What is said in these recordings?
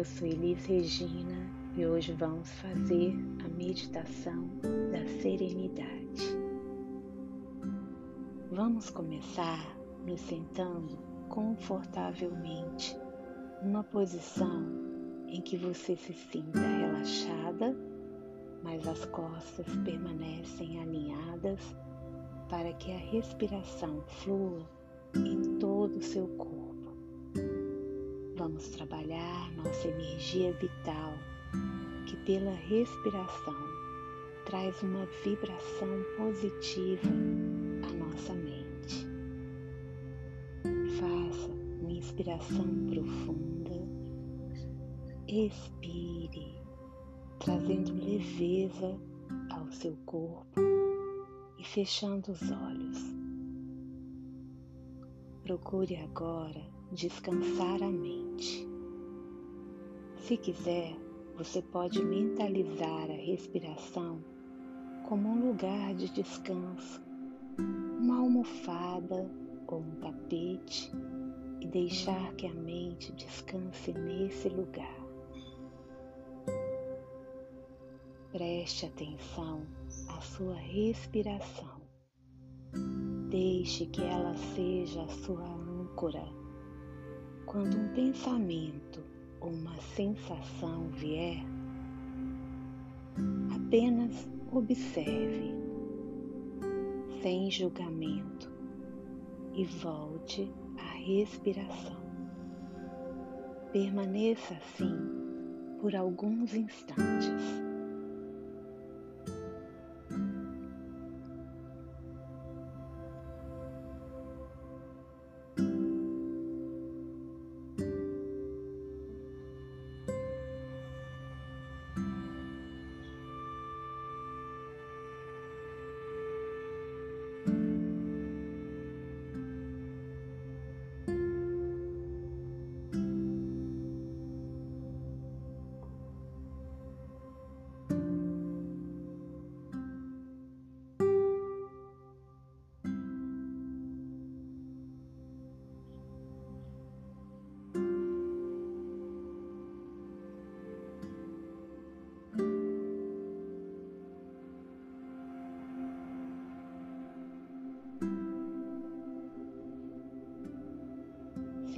eu sou Elis Regina e hoje vamos fazer a meditação da serenidade. Vamos começar nos sentando confortavelmente, numa posição em que você se sinta relaxada, mas as costas permanecem alinhadas para que a respiração flua em todo o seu corpo. Vamos trabalhar nossa energia vital, que pela respiração traz uma vibração positiva à nossa mente. Faça uma inspiração profunda, expire, trazendo leveza ao seu corpo e fechando os olhos. Procure agora descansar a mente. Se quiser, você pode mentalizar a respiração como um lugar de descanso, uma almofada ou um tapete e deixar que a mente descanse nesse lugar. Preste atenção à sua respiração. Deixe que ela seja a sua âncora quando um pensamento ou uma sensação vier, apenas observe, sem julgamento, e volte à respiração. Permaneça assim por alguns instantes.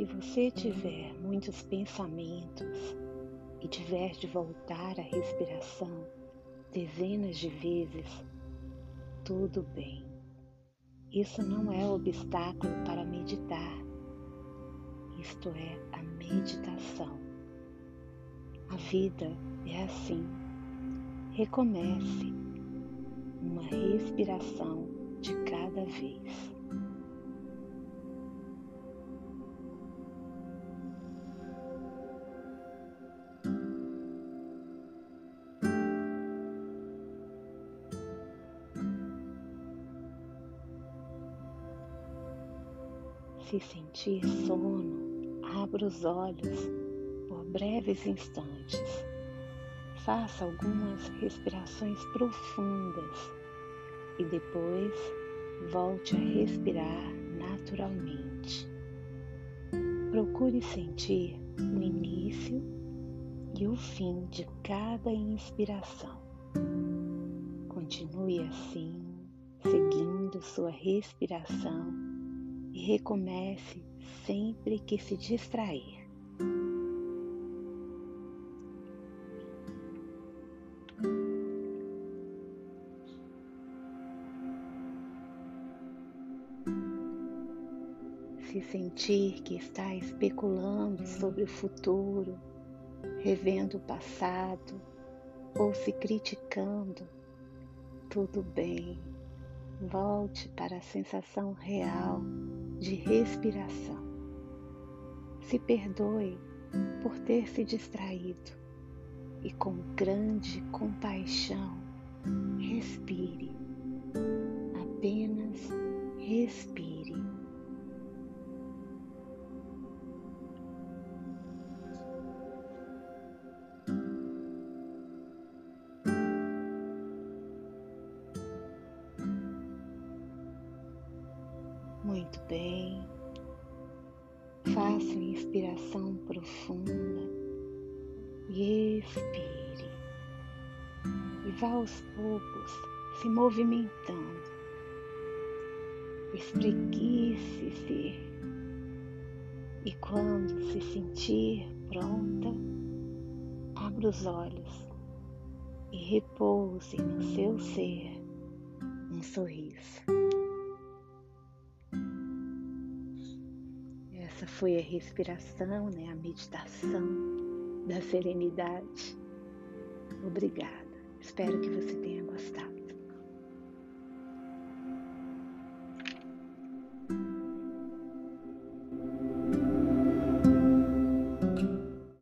Se você tiver muitos pensamentos e tiver de voltar à respiração dezenas de vezes, tudo bem. Isso não é obstáculo para meditar. Isto é a meditação. A vida é assim. Recomece uma respiração de cada vez. Se sentir sono, abra os olhos por breves instantes. Faça algumas respirações profundas e depois volte a respirar naturalmente. Procure sentir o início e o fim de cada inspiração. Continue assim, seguindo sua respiração e recomece sempre que se distrair. Se sentir que está especulando sobre o futuro, revendo o passado ou se criticando, tudo bem. Volte para a sensação real de respiração. Se perdoe por ter se distraído e, com grande compaixão, respire. Apenas respire. Muito bem. Faça uma inspiração profunda e expire. E vá aos poucos se movimentando. Espreguice-se. E quando se sentir pronta, abra os olhos e repouse no seu ser um sorriso. Essa foi a respiração, né? a meditação da serenidade. Obrigada. Espero que você tenha.